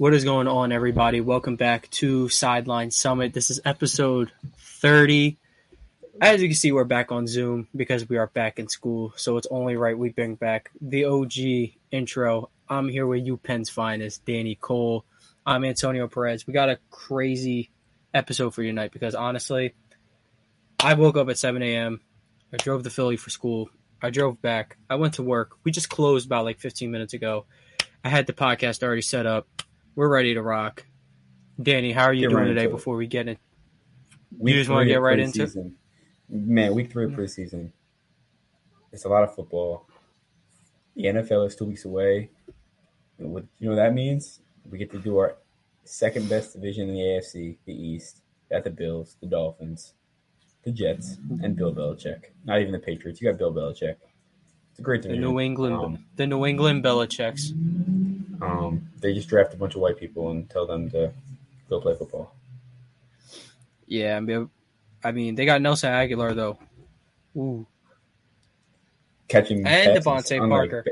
What is going on, everybody? Welcome back to Sideline Summit. This is episode 30. As you can see, we're back on Zoom because we are back in school, so it's only right we bring back the OG intro. I'm here with you, Penn's finest, Danny Cole. I'm Antonio Perez. We got a crazy episode for you tonight because honestly, I woke up at 7 a.m. I drove to Philly for school. I drove back. I went to work. We just closed about like 15 minutes ago. I had the podcast already set up. We're ready to rock. Danny, how are you Get doing right today before we get in? Week just wanna get of right into. Man, week three of preseason. It's a lot of football. The NFL is two weeks away. What you know what that means? We get to do our second best division in the AFC, the East. Got the Bills, the Dolphins, the Jets, and Bill Belichick. Not even the Patriots. You got Bill Belichick. Great The. New England, Um, the New England Belichicks. um, they just draft a bunch of white people and tell them to go play football. Yeah, I mean, I mean, they got Nelson Agholor though. Ooh, Catching And passes, DeVante unlike- Parker.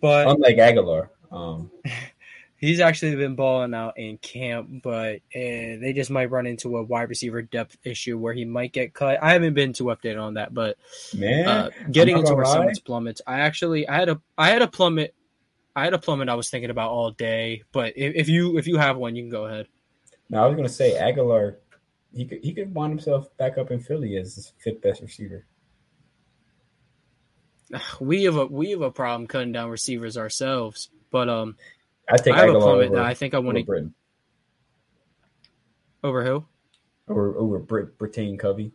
but Unlike Agholor. Um, he's actually been balling out in camp. But uh, they just might run into a wide receiver depth issue where he might get cut. I haven't been too updated on that, but man, uh, getting into our gonna lie. summits plummets. I actually, I had a, I had a plummet. I had a plummet I was thinking about all day. But if, if you, if you have one, you can go ahead. No, I was gonna say Agholor. He could he could wind himself back up in Philly as his fifth best receiver. We have a, we have a problem cutting down receivers ourselves. But um, I take I have a plummet over, that I think I want to Britton over who? over over Brit Britain Covey.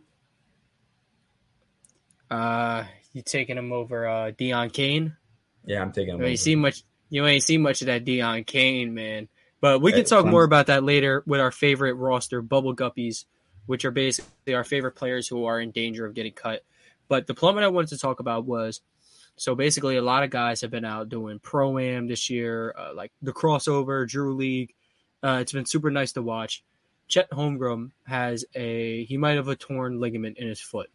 Uh, you taking him over uh Deon Cain? Yeah, I'm taking him. You over. ain't seen much. You ain't seen much of that Deon Cain, man. But we can talk more about that later with our favorite roster, Bubble Guppies, which are basically our favorite players who are in danger of getting cut. But the plummet I wanted to talk about was so basically a lot of guys have been out doing pro am this year, uh, like the crossover, Drew League. Uh, it's been super nice to watch. Chet Holmgren has a he might have a torn ligament in his foot,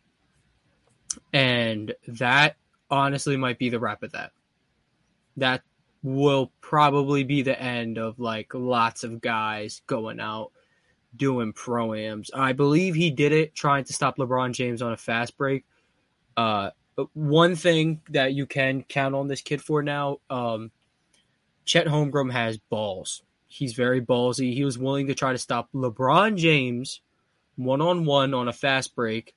and that honestly might be the wrap of that. That will probably be the end of like lots of guys going out doing pro ams. I believe he did it trying to stop LeBron James on a fast break. Uh, one thing that you can count on this kid for now, um, Chet Holmgren has balls. He's very ballsy. He was willing to try to stop LeBron James one on one on a fast break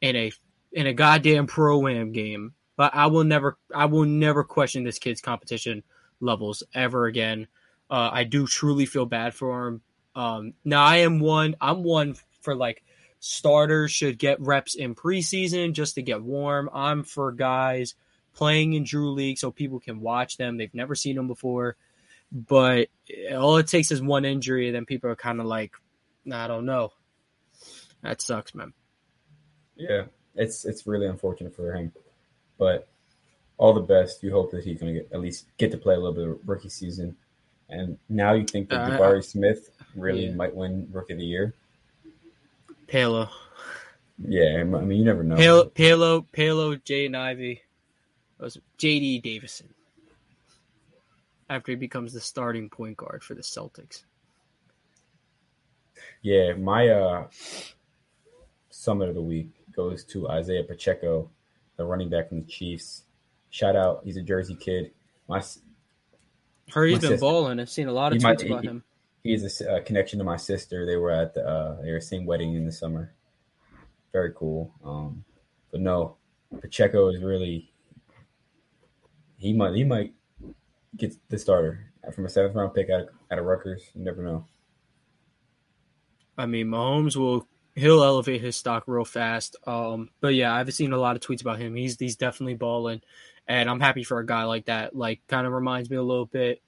in a in a goddamn pro am game. But I will never I will never question this kid's competition levels ever again. Uh, I do truly feel bad for him. Um, now I am one. I'm one for like starters should get reps in preseason just to get warm. I'm for guys playing in Drew League so people can watch them. They've never seen them before. But all it takes is one injury, and then people are kind of like, I don't know. That sucks, man. Yeah, it's it's really unfortunate for him, but all the best. You hope that he's gonna get at least get to play a little bit of rookie season, and now you think that Uh, Jabari Smith really yeah. might win Rookie of the Year. Paolo. Yeah, I mean you never know. Paolo, Paolo, Paolo, Jaden Ivey. Was JD Davison. After he becomes the starting point guard for the Celtics. Yeah, my uh, summit of the week goes to Isaiah Pacheco, the running back from the Chiefs. Shout out, he's a Jersey kid. My Heard he's My been sister- balling. I've seen a lot of He might- tweets about he- him. He has a connection to my sister. They were at the uh, their same wedding in the summer. Very cool. Um, but no, Pacheco is really he might he might get the starter from a seventh round pick out of, out of Rutgers. You never know. I mean, Mahomes will he'll elevate his stock real fast. Um, but yeah, I've seen a lot of tweets about him. He's he's definitely balling, and I'm happy for a guy like that. Like, kind of reminds me a little bit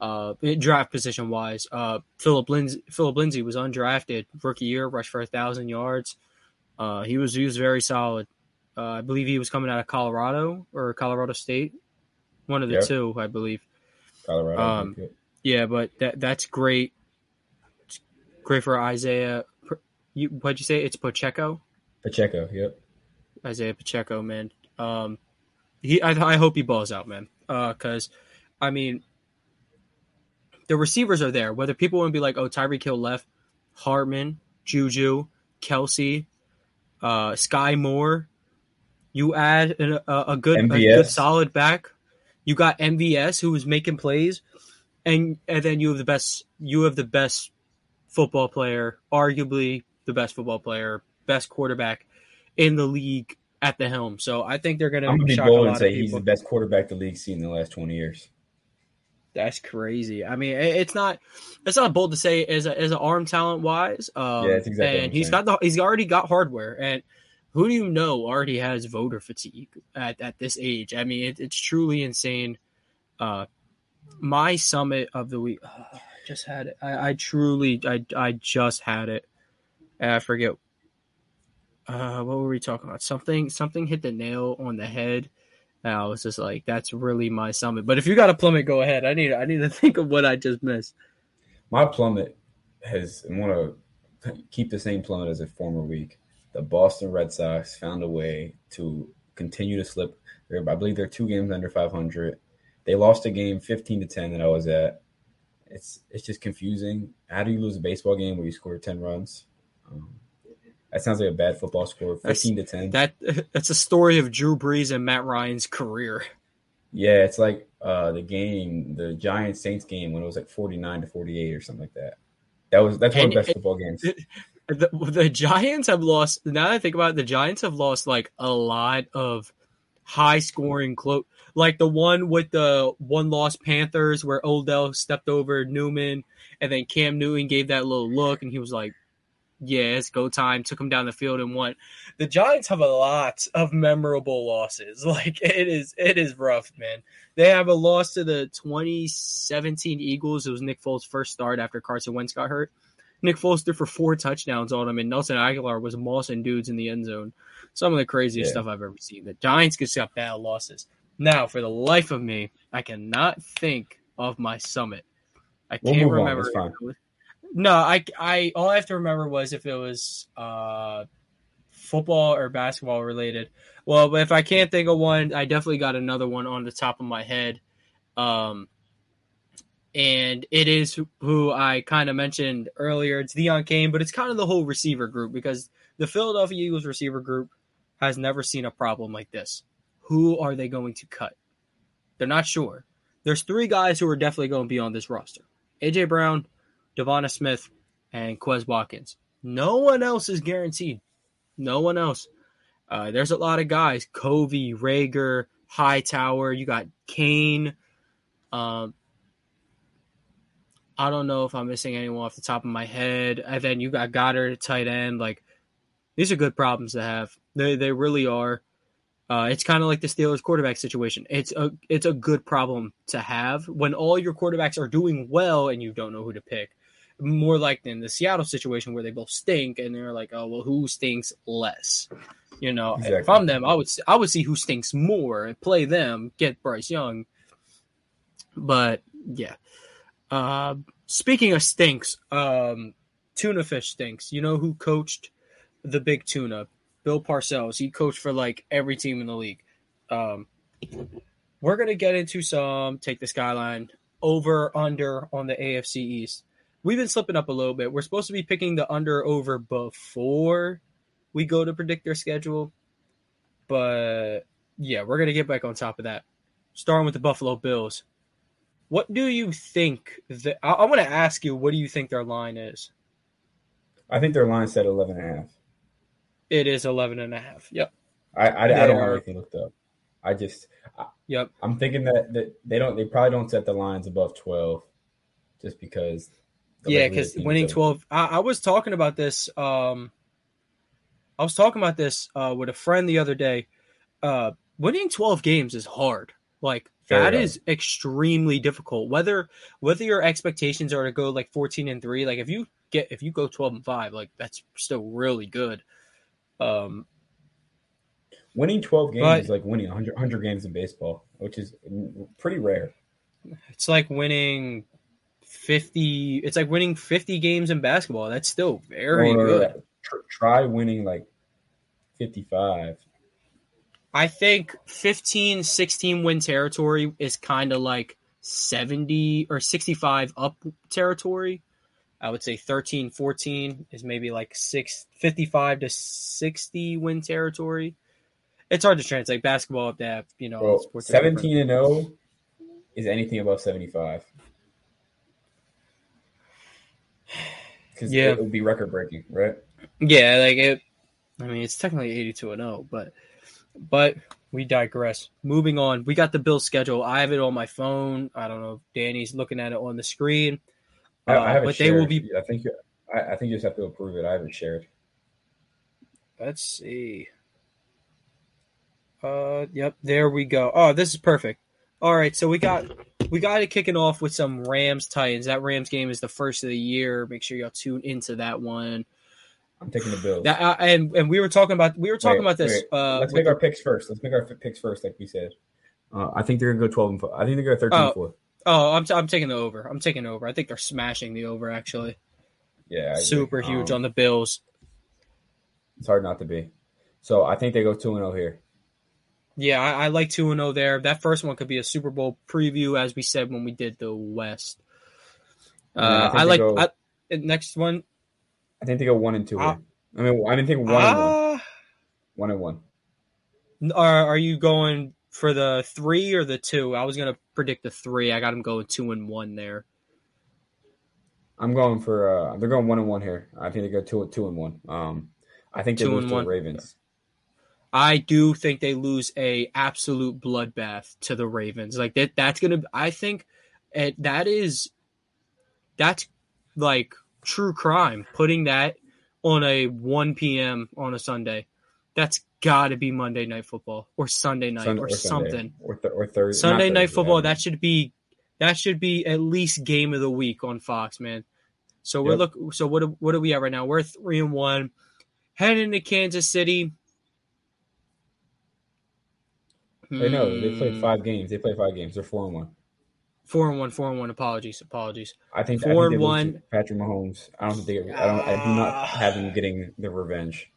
Uh, draft position wise, uh, Phillip Lindsay, Phillip Lindsay was undrafted rookie year, rushed for a thousand yards. Uh, he was he was very solid. Uh, I believe he was coming out of Colorado or Colorado State, one of the Yep. two, I believe. Colorado. Um. Yeah, but that that's great. It's great for Isaiah. You what'd you say? It's Pacheco. Pacheco. Yep. Isaiah Pacheco, man. Um, he I, I hope he balls out, man. Uh, cause I mean, the receivers are there. Whether people want to be like, oh, Tyreek Hill left, Hardman, Juju, Kelce, uh, Sky Moore. You add an, a, a good, a good solid back. You got MVS who was making plays, and and then you have the best. You have the best football player, arguably the best football player, best quarterback in the league at the helm. So I think they're going I'm gonna be shock bold and say he's the best quarterback the league's seen in the last 20 years. That's crazy. I mean, it's not it's not bold to say as a as an arm talent wise. Um, Yeah, that's exactly And he's got the he's already got hardware, and who do you know already has voter fatigue at at this age? I mean, it, it's truly insane. Uh, my summit of the week. I just had it. I, I truly, I I just had it. And I forget. Uh, what were we talking about? Something something hit the nail on the head. And I was just like, that's really my summit. But if you got a plummet, go ahead. I need I need to think of what I just missed. My plummet has I want to keep the same plummet as a former week. The Boston Red Sox found a way to continue to slip. I believe they're two games under 500. They lost a game 15 to 10 that I was at. It's it's just confusing. How do you lose a baseball game where you score 10 runs? Um, that sounds like a bad football score. 15 to 10. That that's a story of Drew Brees and Matt Ryan's career. Yeah, it's like uh, the game, the Giants Saints game when it was like 49 to 48 or something like that. That was that's one of the best football games. The, the Giants have lost. Now that I think about it, the Giants have lost like a lot of high scoring close, like the one with the one loss Panthers where Odell stepped over Norman, and then Cam Newton gave that little look, and he was like, "Yeah, it's go time." Took him down the field and won. The Giants have a lot of memorable losses. Like it is, it is rough, man. They have a loss to the 2017 Eagles. It was Nick Foles' first start after Carson Wentz got hurt. Nick Foles threw for four touchdowns on him, and Nelson Agholor was mossing dudes in the end zone. Some of the craziest Yeah. stuff I've ever seen. The Giants just got bad losses. Now, for the life of me, I cannot think of my summit. I can't remember. No, I, I, all I have to remember was if it was uh, football or basketball related. Well, if I can't think of one, I definitely got another one on the top of my head. Um, and it is who I kind of mentioned earlier. It's Deon Cain, but it's kind of the whole receiver group because the Philadelphia Eagles receiver group has never seen a problem like this. Who are they going to cut? They're not sure. There's three guys who are definitely going to be on this roster: AJ Brown, Devonta Smith, and Quez Watkins. No one else is guaranteed. No one else. Uh, there's a lot of guys: Covey, Reagor, Hightower. You got Cain. Um, I don't know if I'm missing anyone off the top of my head. And then you got Goedert tight end. Like these are good problems to have. They they really are. Uh, it's kind of like the Steelers quarterback situation. It's a it's a good problem to have when all your quarterbacks are doing well and you don't know who to pick. More like in the Seattle situation where they both stink and they're like, oh well, who stinks less? You know, if I'm them, I would I would see who stinks more and play them, get Bryce Young. But yeah, uh, speaking of stinks, um, tuna fish stinks. You know who coached the big tuna? Bill Parcells. He coached for like every team in the league. Um, we're gonna get into some take the skyline over under on the AFC East. We've been slipping up a little bit. We're supposed to be picking the under over before we go to predict their schedule, but yeah, we're gonna get back on top of that. Starting with the Buffalo Bills. What do you think? That, I, I want to ask you, what do you think their line is? I think their line said 11 and a half. It is 11 and a half. Yep. I, I, I don't have anything looked up. I just Yep. I'm thinking that, that they don't they probably don't set the lines above 12 just because Yeah, because winning 12. I, I was talking about this. Um, I was talking about this uh, with a friend the other day. Uh, winning 12 games is hard. Like That is extremely difficult. Whether whether your expectations are to go like 14 and 3, like if you get if you go 12 and 5, like that's still really good. Um winning 12 games But- is like winning 100, 100 games in baseball, which is pretty rare. it's like winning 50 it's like winning 50 games in basketball. That's still very Or, good. try winning like 55. I think 15, 16 win territory is kind of like 70 or 65 up territory. I would say 13, 14 is maybe like six, 55 to 60 win territory. It's hard to translate basketball up that, you know, Well, sports 17 and 0 is anything above 75. Because Yeah. it would be record breaking, right? Yeah, like it. I mean, it's technically eighty-two and zero, but but we digress. Moving on, we got the bill schedule. I have it on my phone. I don't know if Danny's looking at it on the screen. I, Uh, I haven't but they will be. I think you. I, I think you just have to approve it. I haven't shared. Let's see. Uh, yep, there we go. Oh, this is perfect. All right, so we got we got it kicking off with some Rams Titans. That Rams game is the first of the year. Make sure y'all tune into that one. I'm taking the Bills. That uh, and and we were talking about we were talking Wait, about this. wait. Uh, Let's with make the- our picks first. Let's make our picks first, like we said. Uh, I think they're gonna go 12 and 4. I think they're gonna go 13 Oh. and 4. Oh, I'm, t- I'm taking the over. I'm taking the over. I think they're smashing the over. Actually, Yeah, I agree. super huge Um, on the Bills. It's hard not to be. So I think they go 2 and 0 here. Yeah, I, I like two and zero there. That first one could be a Super Bowl preview, as we said when we did the West. Then I Uh, I like go- I, uh, next one. I think they go 1 and 2 Ah. here. I mean, I didn't think 1 and 1. Ah, 1 and 1. are are you going for the three or the two? I was gonna predict the three. I got them going two and one there. I'm going for uh they're going 1 and 1 here. I think they go 2 2 and 1. Um I think they Two lose to one. the Ravens. I do think they lose a absolute bloodbath to the Ravens. Like that that's gonna I think it, that is that's like true crime putting that on a 1 p.m. on a Sunday. That's got to be Monday night football or Sunday night Sun- or, Sunday. something. Or th- or Thursday. Sunday night Thursday, football I that should be that should be at least game of the week on Fox, man. So we're Yep. look so what what are we at right now? We're 3 and 1 heading to Kansas City. They know they Hmm. played 5 games. They played 5 games. They're 4 and 1. Four and one, four and one. Apologies, apologies. I think Four I think and one. Patrick Mahomes. I don't think they I don't I do not have them getting the revenge.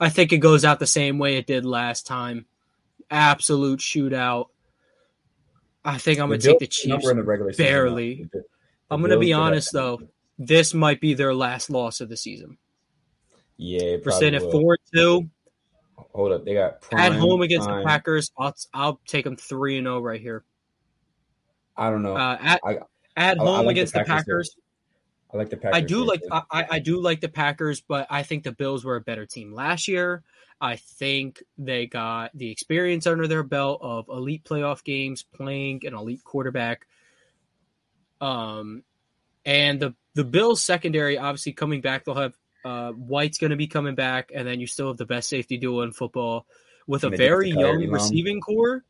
I think it goes out the same way it did last time. Absolute shootout. I think I'm gonna take the Chiefs. in the regular season. barely. The- the I'm gonna be honest though. This might be their last loss of the season. Yeah, it We're probably sitting at four and two Hold up, they got at home against time. the Packers. I'll I'll take them three and zero right here. I don't know. Uh, at I- at I- I home like against the Packers Packers. I like the Packers. I do like. I, I I do like the Packers, but I think the Bills were a better team last year. I think they got the experience under their belt of elite playoff games, playing an elite quarterback. Um, and the the Bills secondary obviously coming back. They'll have uh, White's going to be coming back, and then you still have the best safety duo in football with a very young receiving core.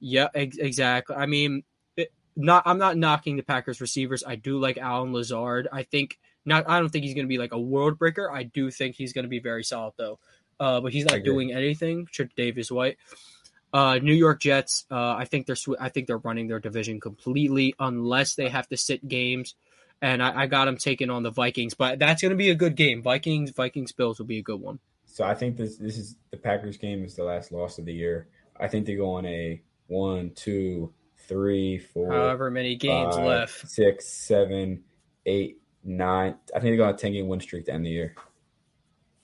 Yeah, ex- exactly. I mean, it, not I'm not knocking the Packers receivers. I do like Allen Lazard. I think not. I don't think he's going to be like a world breaker. I do think he's going to be very solid though. Uh, but he's not doing anything. Should Davis White. Uh, New York Jets. Uh, I think they're. sw- I think they're running their division completely unless they have to sit games. And I, I got them taking on the Vikings, but that's going to be a good game. Vikings, Vikings, Bills will be a good one. So I think this this is the Packers game is the last loss of the year. I think they go on a one, two, three, four, However many games five, left. six, seven, eight, nine. I think they go on a ten game win streak to end the year.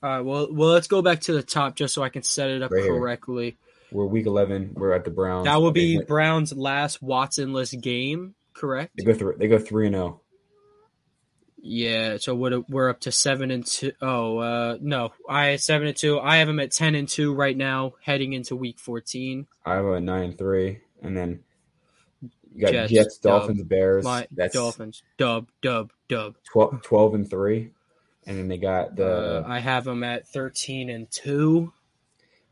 All right. Well, well, let's go back to the top just so I can set it up Right here. correctly. We're week eleven. We're at the Browns. That will be Brown's last Watsonless game, correct? They go through. They go three and oh. zero. Yeah. So? We're up to seven and two. Oh, uh, no, I seven and two. I have them at ten and two right now, heading into week fourteen. I have a nine and three, and then you got Jets, Jets, dub. Dolphins, Bears. My That's Dolphins, dub, dub, dub. 12, 12 and three, and then they got the Uh, I have them at thirteen and two.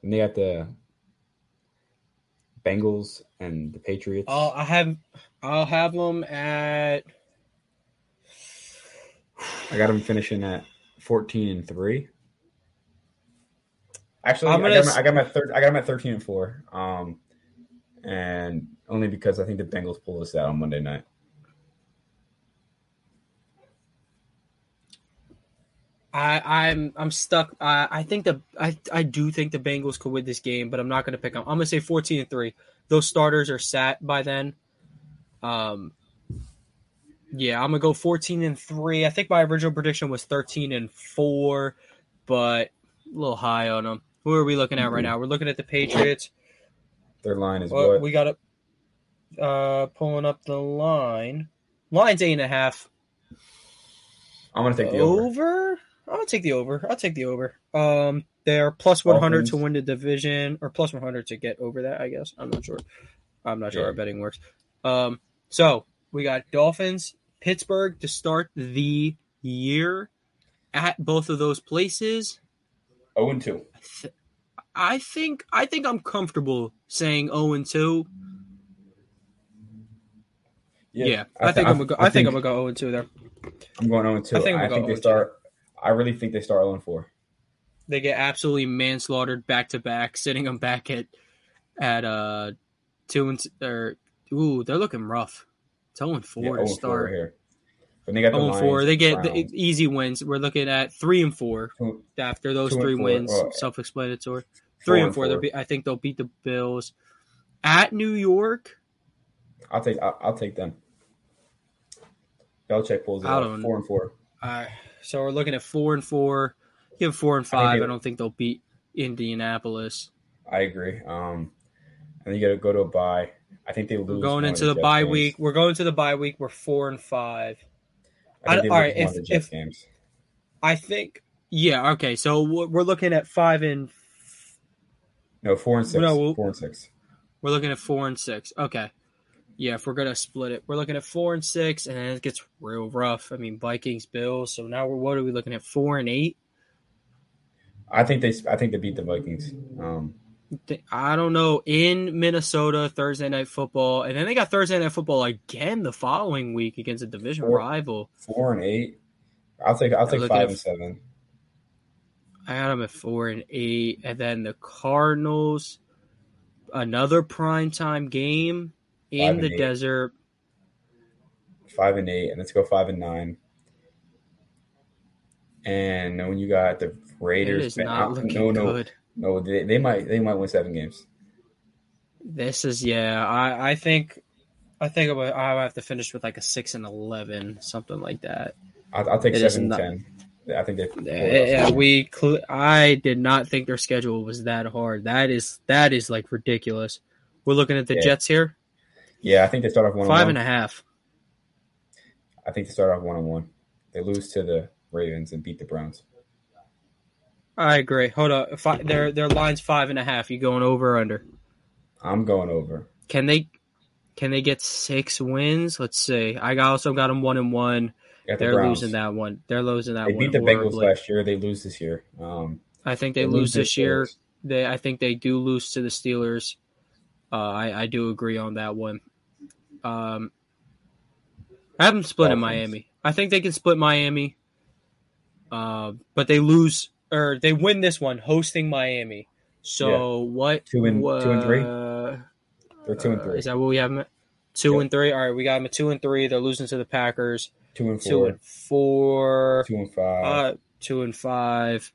and they got the Bengals and the Patriots. I'll I have I'll have them at I got them finishing at fourteen and three. Actually, I'm I gonna got, my, I got them at thir- I got at thirteen and four. Um, and only because I think the Bengals pulled us out on Monday night. I I'm I'm stuck. I I think the I I do think the Bengals could win this game, but I'm not going to pick them. I'm going to say 14 and three. Those starters are sat by then. Um. Yeah, I'm gonna go 14 and three. I think my original prediction was 13 and four, but a little high on them. Who are we looking at right now? We're looking at the Patriots. Their line is Well, what? we got it. Uh, pulling up the line. Line's eight and a half. I'm gonna take the over. over. I'm gonna take the over. I'll take the over. Um, they're plus one hundred to win the division, or plus one hundred to get over that. I guess I'm not sure. I'm not sure Yeah. how betting works. Um, so we got Dolphins, Pittsburgh to start the year at both of those places. Oh and two. I think I think I'm comfortable saying zero and two. Yeah, I, think I'm go. I, think, I'm gonna go zero and two there. I'm going on two. I I think think, I'm they start. I really think they start 0 and 4. They get absolutely manslaughtered back to back, sitting them back at at uh two and or ooh, they're looking rough. It's zero four Yeah, to and 4 start. right here. They got the 0-4. Lions, They get the easy wins. We're looking at three and four two- after those three four. wins. Oh, Self-explanatory. Three and and four. They'll four. be, I think they'll beat the Bills at New York. I'll take. I'll, I'll take them. Belichick pulls it out. Four and four. Uh, so we're looking at four and four. Give four and five. I, they- don't think they'll beat Indianapolis. I agree. Um, and you got to go to a bye. I think they lose. We're going into the bye games. week. We're going to the bye week. We're four and five. I think I- all right, if- if- games. I think. Yeah. Okay. So we're looking at five and No, four and six. No, we'll- four and six. we're looking at four and six. Okay. Yeah, if we're gonna split it, we're looking at four and six, and then it gets real rough. I mean, Vikings, Bills. So now we're what are we looking at? Four and eight. I think they. I think they beat the Vikings. Um, I don't know. In Minnesota, Thursday night football, and then they got Thursday night football again the following week against a division Four- rival. four and eight. I'll take. I'll take five and seven. I got them at four and eight, and then the Cardinals, another primetime game in the eight. desert. Five and eight, and let's go five and nine. And then when you got the Raiders, is man, not looking no, no, good. No. They, they might. They might win seven games. This is yeah. I I think I think I'm I'll have to finish with like a six and eleven, something like that. I'll, I'll take It seven and not- ten. I think they. Yeah, yeah, we. Cl- I did not think their schedule was that hard. That is that is like ridiculous. We're looking at the Yeah. Jets here, Yeah, I think they start off one five and and one. I think they start off one on one. They lose to the Ravens and beat the Browns. I agree. Hold on, Fi- their their line's five and a half. You going over or under? I'm going over. Can they can they get six wins? Let's see. I also got them one and one. Got They're losing that one. They're losing that They one. beat the Bengals last year. They lose this year. Um, I think they, they lose the this year. Steelers. They I think they do lose to the Steelers. Uh, I I do agree on that one. Um, I have them split in Miami. I think they can split Miami. Uh, but they lose or they win this one hosting Miami. So what? Two and- two and three? uh, They're two and uh, three. Is that what we have? 'em at? Two Yep. and three. All right, we got them at two and three. They're losing to the Packers. two and Two four. and four. Two and five. Uh, two and five.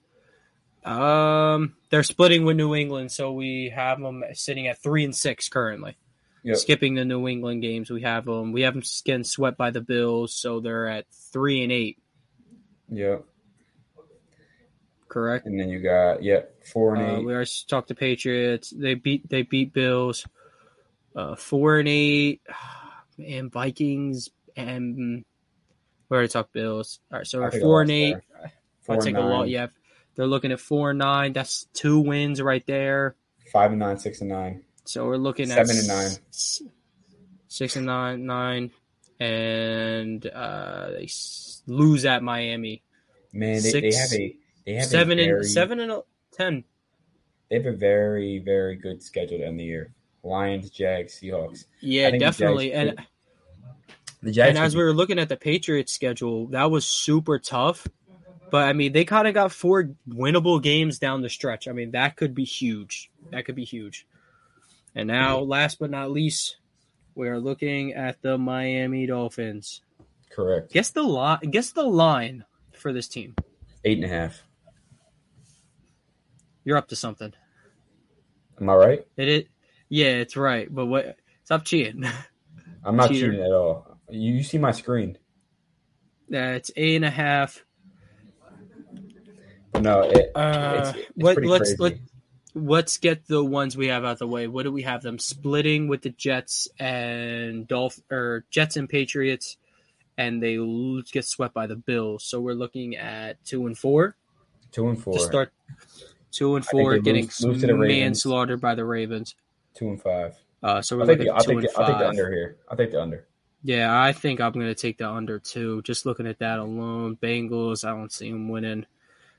Um, they're splitting with New England, so we have them sitting at three and six currently. Yep. Skipping the New England games, we have them. We have them getting swept by the Bills, so they're at three and eight. Yeah. Correct. And then you got yeah four and Uh, eight. we already talked to Patriots. They beat they beat Bills. Uh, four and eight. And Vikings and we already talked Bills. All right, so we're four and eight. there. Four I'll take and a lot. Yeah, they're looking at four and nine. That's two wins right there. Five and nine, six and nine. So we're looking at Seven and nine. s- six and nine, nine, and uh, they s- lose at Miami. Man, they, they have a they have Seven very, and seven and ten. They have a very very good schedule to end the year. Lions, Jags, Seahawks. Yeah, think the definitely. And The Jags. and as we were looking at the Patriots schedule, that was super tough. But I mean, they kind of got four winnable games down the stretch. I mean, that could be huge. That could be huge. And now, mm-hmm. last but not least, we are looking at the Miami Dolphins. correct Guess the line. Guess the line for this team. eight and a half. You're up to something. Am I right? It is. Yeah, it's right. But what? Stop cheating. I'm not Cheater. cheating at all. You, you see my screen? Yeah, it's eight and a half. No, it, Uh, it's, it's what- let's- crazy. let- let's get the ones we have out of the way. What do we have them splitting with the Jets and Dolph or Jets and Patriots, and they get swept by the Bills. So we're looking at two and four two and four, to start. Two and four, getting lose- lose to the Ravens. manslaughtered by the Ravens. two and five. Uh, so we're I'll looking the at I'll two and the, I'll take the under here. I'll take the under. Yeah, I think I'm going to take the under two. Just looking at that alone, Bengals. I don't see them winning.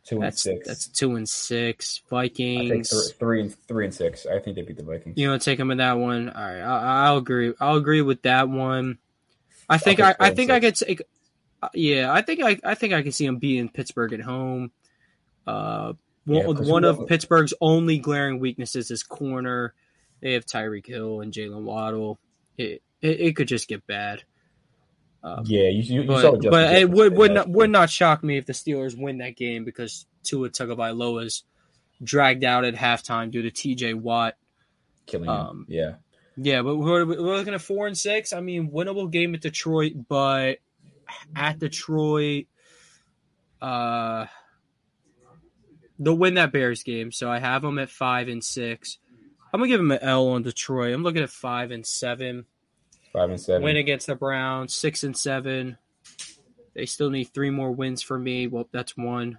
Two and That's six. that's two and six. I think Vikings. th- three and three and six. I think they beat the Vikings. You want to take them in that one? All right, I, I'll agree. I'll agree with that one. I think I, I think I could take. uh, Yeah, I think I, I think I can see them beating Pittsburgh at home. Uh, Yeah, one, 'cause one of Pittsburgh's only glaring weaknesses is corner. They have Tyreek Hill and Jaylen Waddle. It, it it could just get bad. Um, Yeah, you, you, you but, saw Justin but it would would not would not shock me if the Steelers win that game because Tua Tagovailoa's dragged out at halftime due to T.J. Watt. killing him. um, yeah, Yeah, but we're, we're looking at four and six. I mean, winnable game at Detroit, but at Detroit, uh, they'll win that Bears game. So I have them at five and six. I'm gonna give them an L on Detroit. I'm looking at five and seven. five and seven. Win against the Browns, six and seven. They still need three more wins for me. Well, that's one.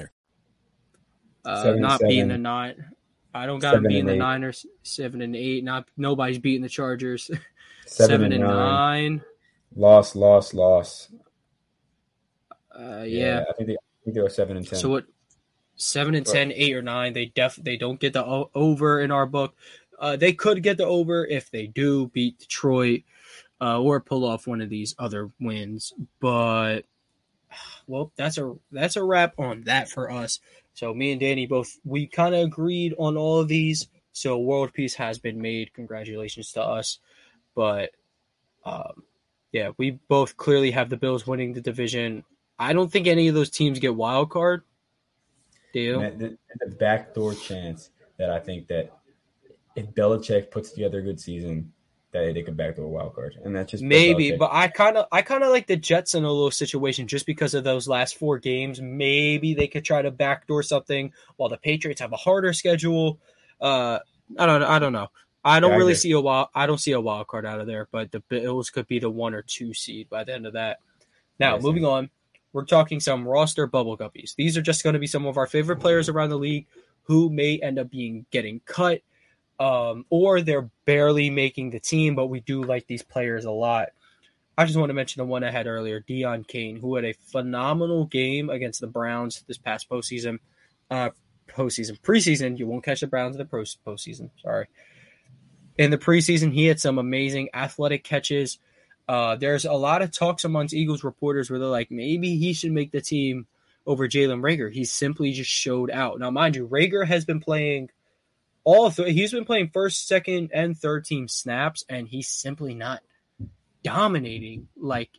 Uh, not seven. beating the nine. I don't got them beating the eight. Niners. Seven and eight. Not nobody's beating the Chargers. seven, Seven, and, nine. nine. Loss, loss, loss. Uh, yeah. I think they, I think they were seven and ten. So what? Seven and ten, eight or nine. They def they don't get the o- over in our book. Uh, they could get the over if they do beat Detroit uh, or pull off one of these other wins. But well, that's a that's a wrap on that for us. So me and Danny both we kind of agreed on all of these. So world peace has been made. Congratulations to us. But um, yeah, we both clearly have the Bills winning the division. I don't think any of those teams get wild card. Do you? The, the backdoor chance that I think that if Belichick puts together a good season, that they could to a wild card, and that's just Maybe, but I kind of, I kind of like the Jets in a little situation just because of those last four games. Maybe they could try to backdoor something while the Patriots have a harder schedule. Uh, I don't, I don't know. I don't Yeah, really agree. see a wild. I don't see a wild card out of there, but the Bills could be the one or two seed by the end of that. Now, moving on, we're talking some roster bubble guppies. These are just going to be some of our favorite players around the league who may end up being getting cut, um, or they're barely making the team, but we do like these players a lot. I just want to mention the one I had earlier, Deon Cain, who had a phenomenal game against the Browns this past postseason. Uh, postseason, preseason, you won't catch the Browns in the pro- postseason. Sorry. In the preseason, he had some amazing athletic catches. Uh, there's a lot of talks amongst Eagles reporters where they're like, maybe he should make the team over Jalen Reagor. He simply just showed out. Now, mind you, Reagor has been playing all three. he's been playing first, second, and third team snaps, and he's simply not dominating. Like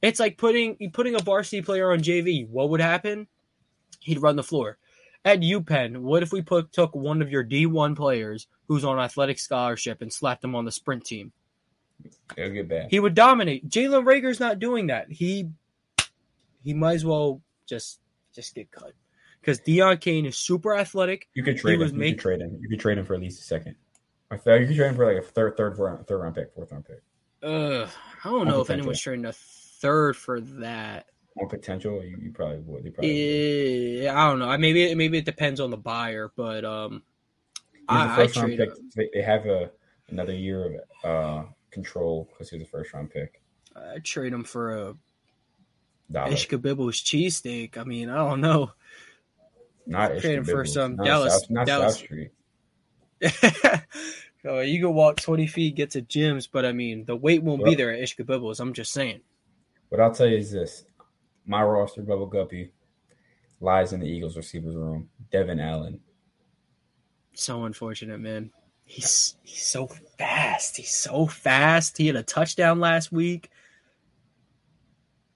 it's like putting putting a varsity player on JV. What would happen? He'd run the floor. At UPenn, what if we put took one of your D1 players who's on athletic scholarship and slapped him on the sprint team? it'll get bad. He would dominate. Jalen Reagor's not doing that. He he might as well just just get cut because Deon Cain is super athletic. You could trade him. was You make- could trade him. You could trade him for at least a second. I feel like you could trade him for like a third, third, round, third round pick, fourth round pick. Uh, I don't know if potential. anyone's trading a third for that. On potential, you, you probably would. You probably would. Yeah, I don't know. I maybe maybe it depends on the buyer, but um, He's I, I trade. pick. They, have a another year of uh, control because he's a first round pick. I trade him for a Dollar. Ishkabibbles cheesesteak. I mean, I don't know. Not trade him for some not Dallas- South, not Dallas- South Street. Oh, you can walk twenty feet, get to Jim's, but I mean, the weight won't be there at Ishkabibbles. I'm just saying. What I'll tell you is this: my roster, Bubble Guppy, lies in the Eagles receivers room. Devon Allen. So unfortunate, man. He's he's so fast. He's so fast. He had a touchdown last week.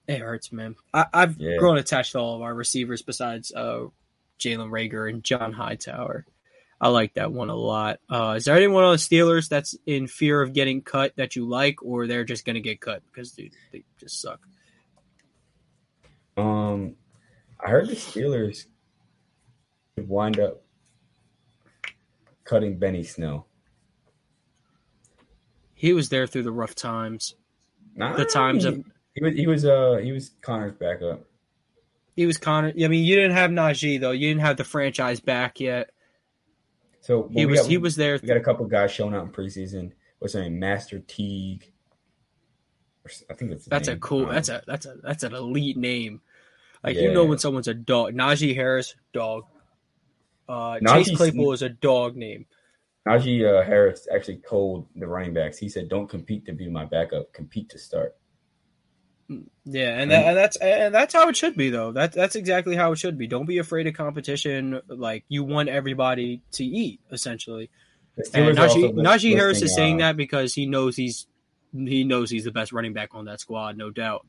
It hurts, man. I, I've Yeah. grown attached to all of our receivers besides uh, Jalen Reagor and John Hightower. I like that one a lot. Uh, is there anyone on the Steelers that's in fear of getting cut that you like, or they're just going to get cut because dude, they just suck? Um, I heard the Steelers could wind up cutting Benny Snell. He was there through the rough times. Nah, The times he, of he was he was uh he was Conner's backup. He was Conner. I mean, you didn't have Najee though. You didn't have the franchise back yet. So He well, was got- he was there. We got a couple guys showing out in preseason. What's his name? Master Teague. I think that's That's a cool. Um, That's a that's a that's an elite name. Like you know when someone's a dog. Najee Harris, dog. Uh, Chase Claypool is a dog name. Najee uh, Harris actually told the running backs. He said, "Don't compete to be my backup. Compete to start." Yeah, and that, and that's and that's how it should be though. That that's exactly how it should be. Don't be afraid of competition. Like you want everybody to eat essentially. And Najee, Najee Harris is saying uh, that because he knows he's he knows he's the best running back on that squad, no doubt.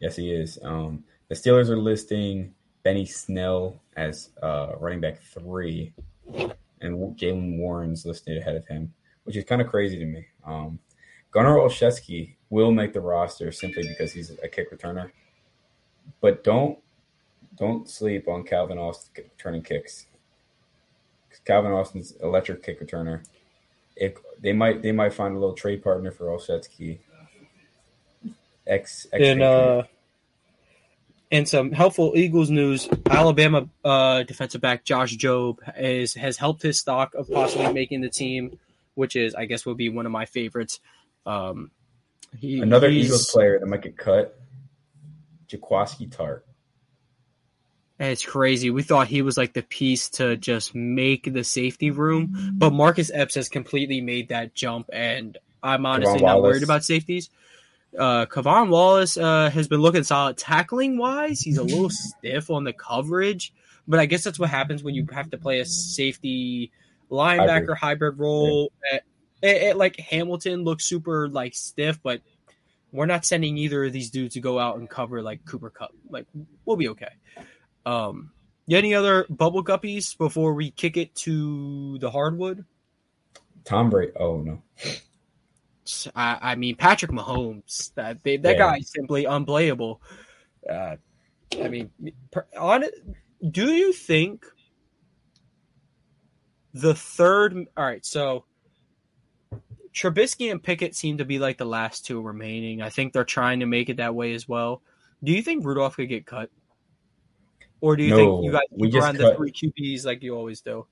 Yes, he is. Um, the Steelers are listing Benny Snell as uh, running back three, and Jaylen Warren's listed ahead of him, which is kind of crazy to me. Um, Gunnar Olszewski will make the roster simply because he's a kick returner, but don't don't sleep on Calvin Austin returning kicks. Calvin Austin's electric kick returner. If they might they might find a little trade partner for Olszewski. Ex, ex And uh, and some helpful Eagles news: Alabama uh, defensive back Josh Jobe is has helped his stock of possibly making the team, which is I guess would be one of my favorites. Um, he, Another Eagles player that might get cut, Jaquiski Tartt. It's crazy. We thought he was like the piece to just make the safety room, but Marcus Epps has completely made that jump, and I'm honestly K'Von not Wallace. worried about safeties. Uh, K'Von Wallace uh, has been looking solid tackling wise. He's a little stiff on the coverage, but I guess that's what happens when you have to play a safety linebacker hybrid, role. It, it- it- like Hamilton looks super like stiff, but we're not sending either of these dudes to go out and cover like Cooper Kupp. Like we'll be okay. Um, you any other bubble guppies before we kick it to the hardwood? Tom Brady. Oh no, I, I mean Patrick Mahomes. That they, that Yeah. guy is simply unplayable. Uh, I mean, per, on do you think the third? All right, so Trubisky and Pickett seem to be like the last two remaining. I think they're trying to make it that way as well. Do you think Rudolph could get cut? Or do you No, think you guys we just around the cut- three QBs like you always do?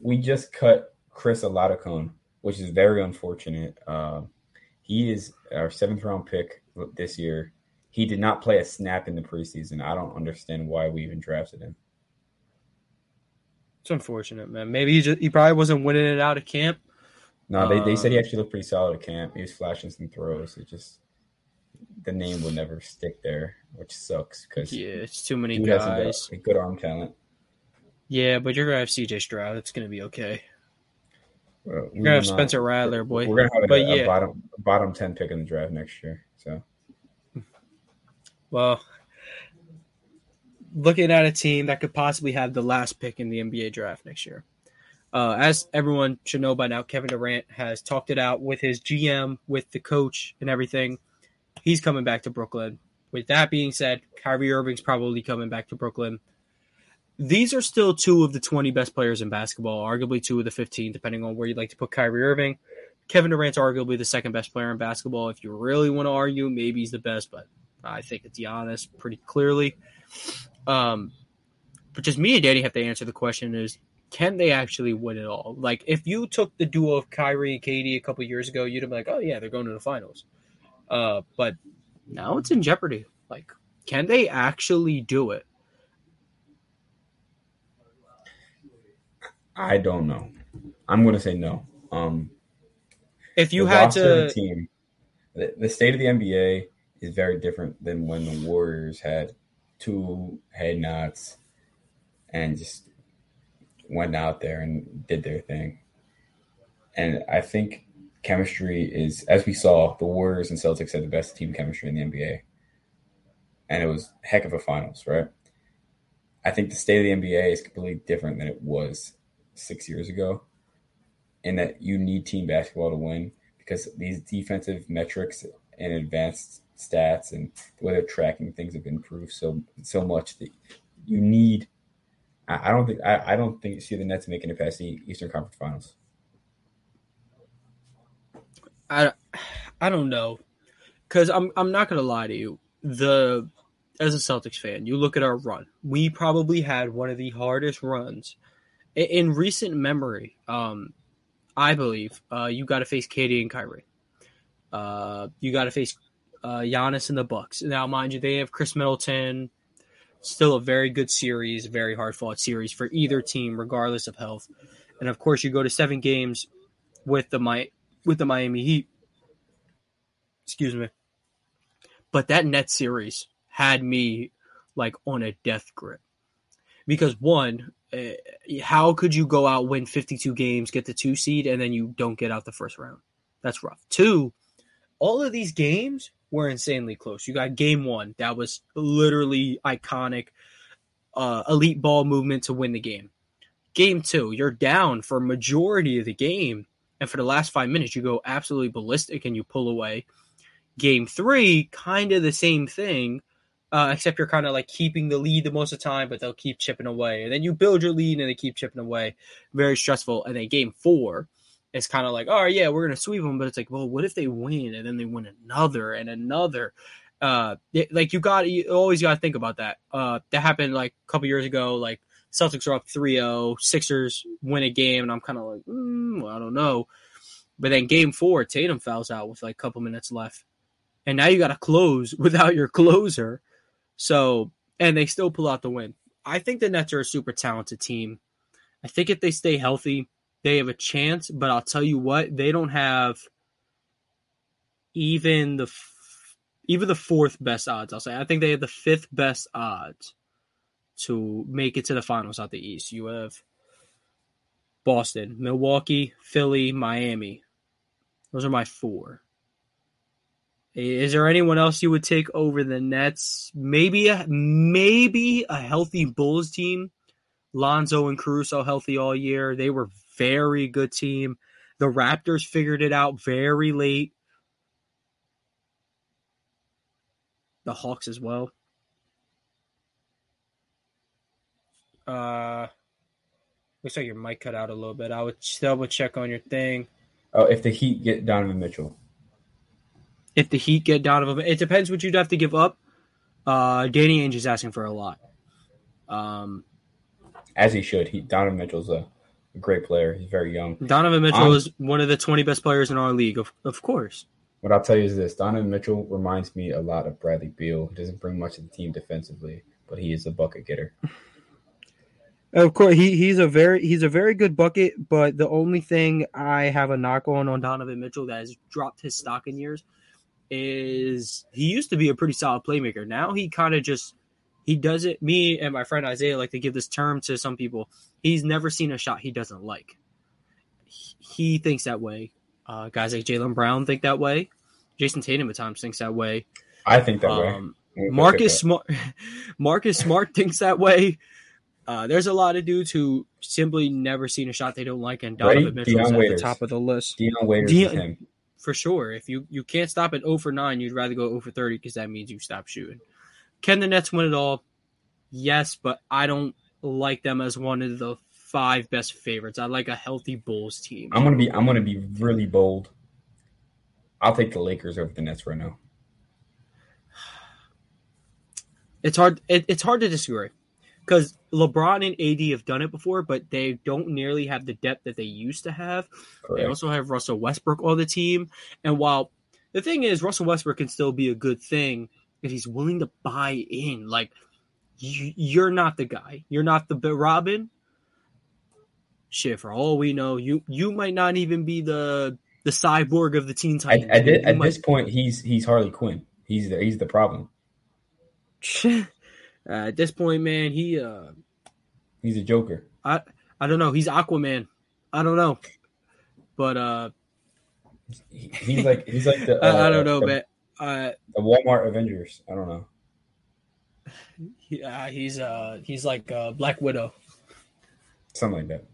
we just cut Chris Oladokun, which is very unfortunate. Uh, he is our seventh round pick this year. He did not play a snap in the preseason. I don't understand why we even drafted him. It's unfortunate, man. Maybe he just he probably wasn't winning it out of camp. No, they, they said he Uh, actually looked pretty solid at camp. He was flashing some throws. It just the name will never stick there, which sucks because Yeah, it's too many guys. a, a good arm talent. Yeah, but you're gonna have CJ Stroud. It's gonna be okay. We You're gonna have not- Spencer Rattler, boy. We're gonna have a, But a yeah. bottom bottom ten pick in the draft next year. So Well, looking at a team that could possibly have the last pick in the NBA draft next year. Uh, as everyone should know by now, Kevin Durant has talked it out with his GM, with the coach, and everything. He's coming back to Brooklyn. With that being said, Kyrie Irving's probably coming back to Brooklyn. these are still two of the 20 best players in basketball, arguably two of the 15, depending on where you'd like to put Kyrie Irving. Kevin Durant's arguably the second best player in basketball. If you really want to argue, maybe he's the best, but I think it's Giannis pretty clearly. Um, but just me and Danny have to answer the question: Is can they actually win it all? Like, if you took the duo of Kyrie and KD a couple years ago, you'd have been like, "Oh yeah, they're going to the finals." Uh, but now it's in jeopardy. Like, can they actually do it? I don't know. I'm going to say no. Um, if you had to, the team, the, the state of the NBA is very different than when the Warriors had two head knots and just went out there and did their thing. And I think chemistry is, as we saw, the Warriors and Celtics had the best team chemistry in the NBA. And it was heck of a finals, right? I think the state of the NBA is completely different than it was six years ago, in that you need team basketball to win because these defensive metrics and advanced stats and the way they're tracking things have improved so so much that you need. I I don't think I, I don't think see the Nets making it past the Eastern Conference Finals. I, I don't know, because I'm I'm not gonna lie to you. The as a Celtics fan, you look at our run. We probably had one of the hardest runs in, in recent memory. Um, I believe uh, you got to face KD and Kyrie. Uh, you got to face uh, Giannis and the Bucks. Now, mind you, they have Khris Middleton. Still a very good series, very hard fought series for either team, regardless of health. And of course, you go to seven games with the Mi- with the Miami Heat. Excuse me. But that net series had me like on a death grip because one, uh, how could you go out win 52 games, get the two seed, and then you don't get out the first round? That's rough. Two, all of these games were insanely close. You got game one that was literally iconic, uh, elite ball movement to win the game. Game two, you're down for majority of the game, and for the last five minutes, you go absolutely ballistic and you pull away. Game three, kind of the same thing, uh, except you're kind of like keeping the lead the most of the time, but they'll keep chipping away, and then you build your lead and they keep chipping away. Very stressful. And then game four, it's kind of like, oh yeah, we're gonna sweep them, but it's like, well, what if they win and then they win another and another? Uh, it- like you got, you always got to think about that. Uh, that happened like a couple years ago. Like Celtics are up 3-0, Sixers win a game, and I'm kind of like, mm, well, I don't know. But then game four, Tatum fouls out with like a couple minutes left, and now you got to close without your closer. So, and they still pull out the win. I think the Nets are a super talented team. I think if they stay healthy, they have a chance. But I'll tell you what, they don't have even the even the fourth best odds. I'll say I think they have the fifth best odds to make it to the finals out the East. You have Boston, Milwaukee, Philly, Miami. Those are my four. Is there anyone else you would take over the Nets? Maybe a maybe a healthy Bulls team. Lonzo and Caruso healthy all year. They were very good team. The Raptors figured it out very late. The Hawks as well. Uh looks like your mic cut out a little bit. I would double check on your thing. Oh, if the Heat get Donovan Mitchell, if the Heat get Donovan, it depends what you'd have to give up. Uh, Danny Ainge is asking for a lot. Um, as he should, he Donovan Mitchell's a, a great player. He's very young. Donovan Mitchell Um, is one of the 20 best players in our league, of, of course. What I'll tell you is this: Donovan Mitchell reminds me a lot of Bradley Beal. He doesn't bring much to the team defensively, but he is a bucket getter. Of course, he, he's a very he's a very good bucket, but the only thing I have a knock on on Donovan Mitchell that has dropped his stock in years is he used to be a pretty solid playmaker. Now he kind of just he does it. Me and my friend Isaiah like to give this term to some people. He's never seen a shot he doesn't like. He, he thinks that way. Uh, guys like Jaylen Brown think that way. Jayson Tatum at times thinks that way. I think that way. Um, play Marcus. Smart, Marcus Smart thinks that way. Uh, there's a lot of dudes who simply never seen a shot they don't like, and? Donovan Mitchell's Dion at the top of the list Waiters Dion- for sure. If you you can't stop at 0 for 9, you'd rather go 0 for 30 because that means you stop shooting. Can the Nets win it all? Yes, but I don't like them as one of the five best favorites. I like a healthy Bulls team. I'm gonna be I'm gonna be really bold. I'll take the Lakers over the Nets right now. It's hard. It, it's hard to disagree because LeBron and AD have done it before, but they don't nearly have the depth that they used to have. They also have Russell Westbrook on the team, and while the thing is, Russell Westbrook can still be a good thing if he's willing to buy in. Like you, you're not the guy. You're not the Robin. Shit, for all we know, you you might not even be the the cyborg of the Teen At, Titans. at, thi- You at might- this point, he's he's Harley Quinn. He's the he's the problem. Uh, at this point, man, he uh He's a Joker. I I don't know. He's Aquaman. I don't know. But uh He- he's like he's like the I, I uh, don't know, the, but uh the Walmart Avengers. I don't know. he, uh, he's uh he's like uh Black Widow. Something like that.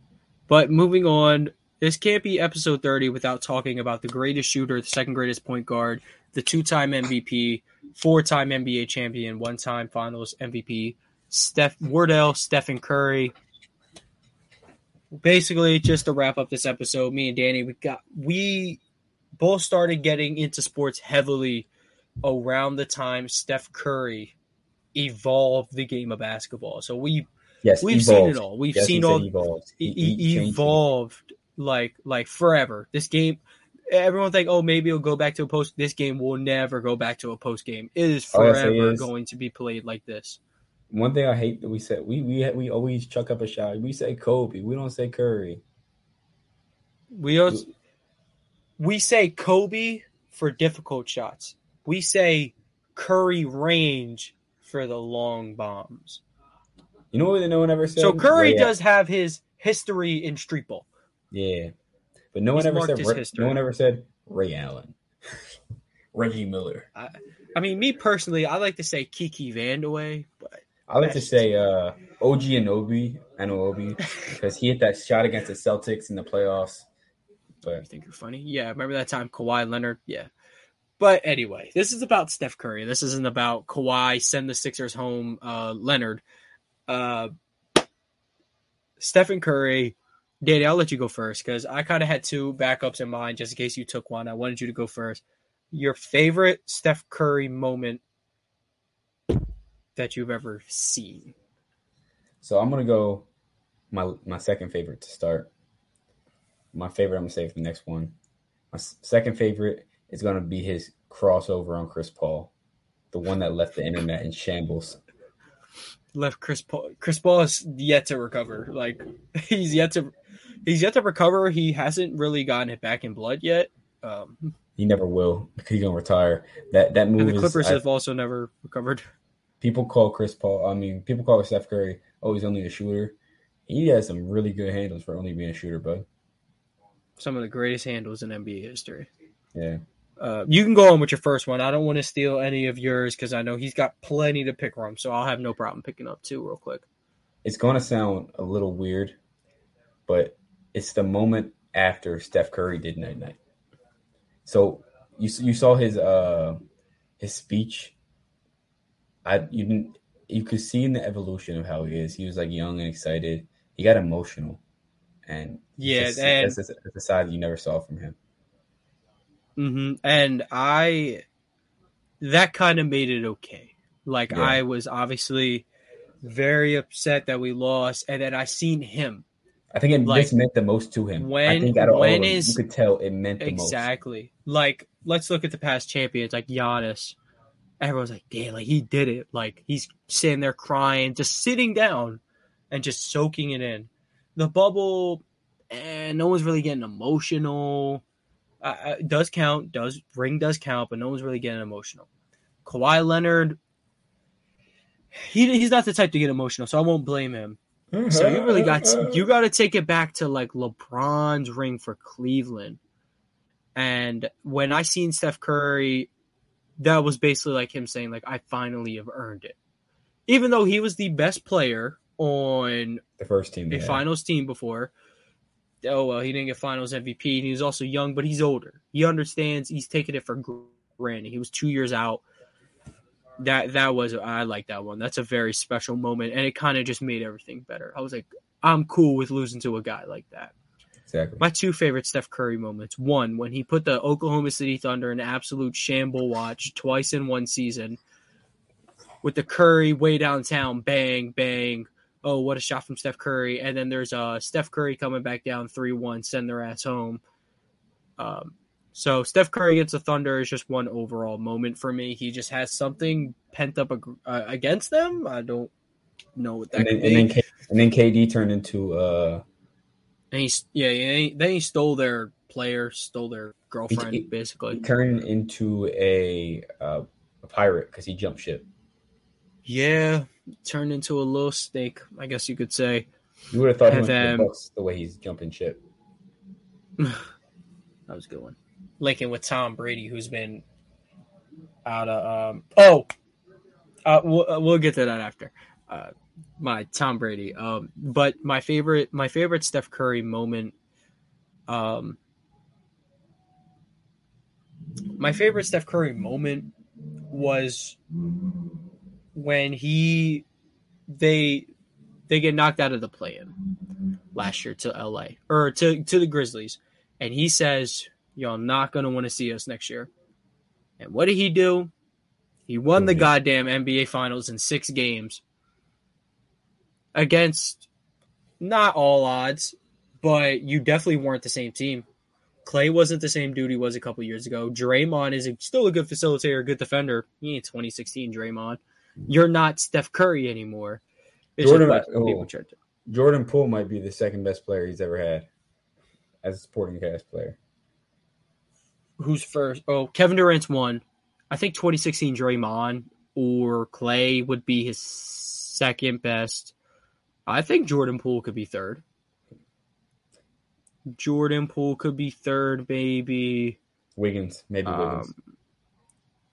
But moving on, this can't be episode 30 without talking about the greatest shooter, the second greatest point guard, the two-time MVP, four-time NBA champion, one-time Finals MVP, Steph Wardell, Stephen Curry. Basically, just to wrap up this episode, me and Danny, we got we both started getting into sports heavily around the time Steph Curry evolved the game of basketball. So we Yes, we've evolved. seen it all. We've Yes, seen all evolved. E- e- evolved like like forever. This game, everyone think, oh, maybe it'll go back to a post. This game will never go back to a post game. It is All I say forever is- going to be played like this. One thing I hate that we said we we we always chuck up a shot. We say Kobe. We don't say Curry. We also, we say Kobe for difficult shots. We say Curry range for the long bombs. You know what no one ever said? So Curry does have his history in street ball. Yeah, but no one ever said. Ray- no one ever said Ray Allen, Reggie Miller. I mean, me personally, I like to say Kiki VanDeWeghe, but I like to say uh, OG Anunoby, Anunoby, because he hit that shot against the Celtics in the playoffs. You But think you're funny? Yeah, remember that time Kawhi Leonard? Yeah. But anyway, this is about Steph Curry. This isn't about Kawhi send the Sixers home uh Leonard. Uh Stephen Curry, Danny, I'll let you go first because I kind of had two backups in mind just in case you took one. I wanted you to go first. Your favorite Steph Curry moment that you've ever seen. so I'm gonna go my my second favorite to start. My favorite, I'm gonna save the next one. My second favorite is gonna be his crossover on Chris Paul, the one that left the internet in shambles. left Chris Paul. Chris Paul is yet to recover. Like he's yet to he's yet to recover. He hasn't really gotten it back in blood yet. Um, He never will because he's gonna retire. That that move and the is- Clippers I- have also never recovered. people call Chris Paul. I mean, people call Steph Curry. Oh, he's only a shooter. He has some really good handles for only being a shooter, bud. Some of the greatest handles in NBA history. Yeah. Uh, you can go on with your first one. I don't want to steal any of yours because I know he's got plenty to pick from. So I'll have no problem picking up two real quick. It's gonna sound a little weird, but it's the moment after Steph Curry did night night. So you you saw his uh his speech. I you didn't you could see in the evolution of how he is. He was like young and excited. He got emotional, and Yeah, that's, and- that's, that's a side you never saw from him. Hmm And I, that kind of made it okay. Like Yeah. I was obviously very upset that we lost, and then I seen him I think it Like, this meant the most to him. I when- think out of all when them, is- you could tell it meant the most. exactly. Like let's look at the past champions, like Giannis. Everyone's like, damn, like he did it. Like he's sitting there crying, just sitting down and just soaking it in. The bubble, and no one's really getting emotional. Uh, uh, does count, does ring does count, but no one's really getting emotional. Kawhi Leonard, he he's not the type to get emotional, so I won't blame him. So you really got you got to take it back to like LeBron's ring for Cleveland. And when I seen Steph Curry, that was basically like him saying like I finally have earned it. Even though he was the best player on the first team. a yeah. finals team before. Oh well, he didn't get finals MVP. And he was also young, but he's older. He understands. He's taking it for granted. He was two years out. that that was I like that one. That's a very special moment, and it kind of just made everything better. I was like, I'm cool with losing to a guy like that. Exactly. My two favorite Steph Curry moments: one when he put the Oklahoma City Thunder in absolute shamble watch twice in one season, with the Curry way downtown, bang bang. Oh, what a shot from Steph Curry! And then there's uh Steph Curry coming back down three one, send their ass home. Um, so Steph Curry against the Thunder is just one overall moment for me. He just has something pent up ag- uh, against them. I don't know what that And then, and then K- and then KD turned into uh And he's yeah, yeah, he- then he stole their player, stole their girlfriend, He- basically. turned into a uh, a pirate because he jumped ship. Yeah, turned into a little snake, I guess you could say. You would have thought he And to then- Bucks the way he's jumping ship. That was a good one. Linking with Tom Brady, who's been out of. Um, oh, uh, we'll, uh, we'll get to that after. Uh, my Tom Brady. Um, but my favorite, my favorite Steph Curry moment. Um, my favorite Steph Curry moment was when he they they get knocked out of the play-in last year to LA or to to the Grizzlies, and he says, "Y'all not gonna want to see us next year." And what did he do? He won the goddamn NBA Finals in six games against not all odds, but you definitely weren't the same team. Clay wasn't the same dude he was a couple years ago. Draymond is still a good facilitator, good defender. He ain't 2016 Draymond. You're not Steph Curry anymore. It's Jordan- oh. people tried to- Jordan Poole might be the second best player he's ever had as a supporting cast player. who's first? Oh, Kevin Durant's one. I think 2016 Draymond or Clay would be his second best. I think Jordan Poole could be third. Jordan Poole could be third, maybe. Wiggins, maybe Wiggins. Um,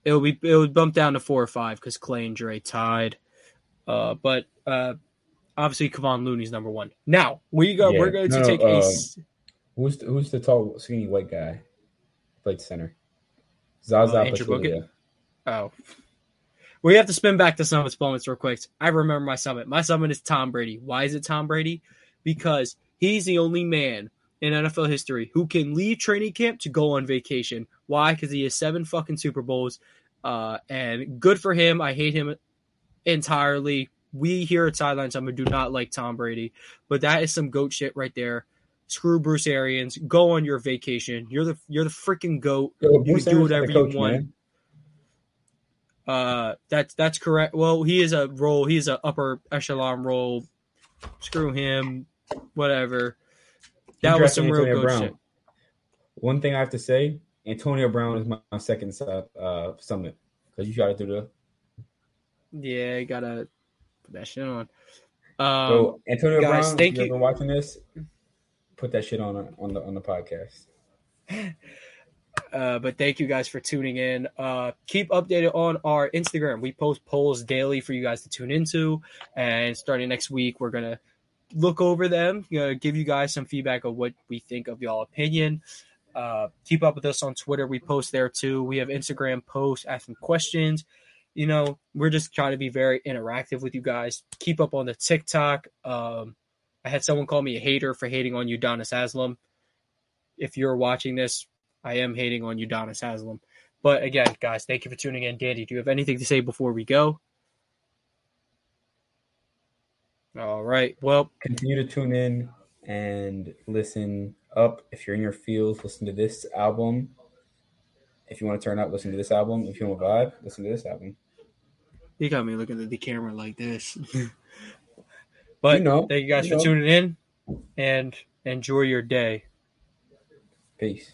it would be it would bump down to four or five because Clay and Dre tied. Uh, but uh, obviously, Kevon Looney's number one. Now we go. Yeah. We're going to No, no, take a. um, Who's the, who's the tall, skinny white guy? Played center. Zaza Uh, Pachulia. Oh. We have to spin back to Summit's moments real quick. I remember my Summit. My Summit is Tom Brady. Why is it Tom Brady? Because he's the only man in NFL history who can leave training camp to go on vacation. Why? Because he has seven fucking Super Bowls. Uh, and good for him. I hate him entirely. We here at Sideline Summit do not like Tom Brady, but that is some goat shit right there. Screw Bruce Arians. Go on your vacation. You're the you're the freaking goat. Yo, You Bruce can do whatever the you want. man. Uh, that's that's correct. Well, he is a role. He's an upper echelon role. Screw him. Whatever. That was some real good Brown. shit. One thing I have to say, Antonio Brown is my, my second uh, summit because you got to do the. Yeah, you gotta put that shit on. Um, So Antonio guys, Brown, thank you. watching this, put that shit on on the on the podcast. Uh, but thank you guys for tuning in. Uh, keep updated on our Instagram. We post polls daily for you guys to tune into. And starting next week, we're gonna look over them, uh, give you guys some feedback of what we think of y'all opinion. Uh, keep up with us on Twitter. We post there too. We have Instagram posts asking questions. You know, we're just trying to be very interactive with you guys. Keep up on the TikTok. Um, I had someone call me a hater for hating on Udonis Haslam. If you're watching this, I am hating on Udonis Haslam. But again, guys, thank you for tuning in. Dandy, do you have anything to say before we go? All right. Well, Continue to tune in and listen up. If you're in your fields, listen to this album. If you want to turn up, listen to this album. If you want to vibe, listen to this album. you got me looking at the camera like this. but You know, thank you guys you for know. tuning in and enjoy your day. Peace.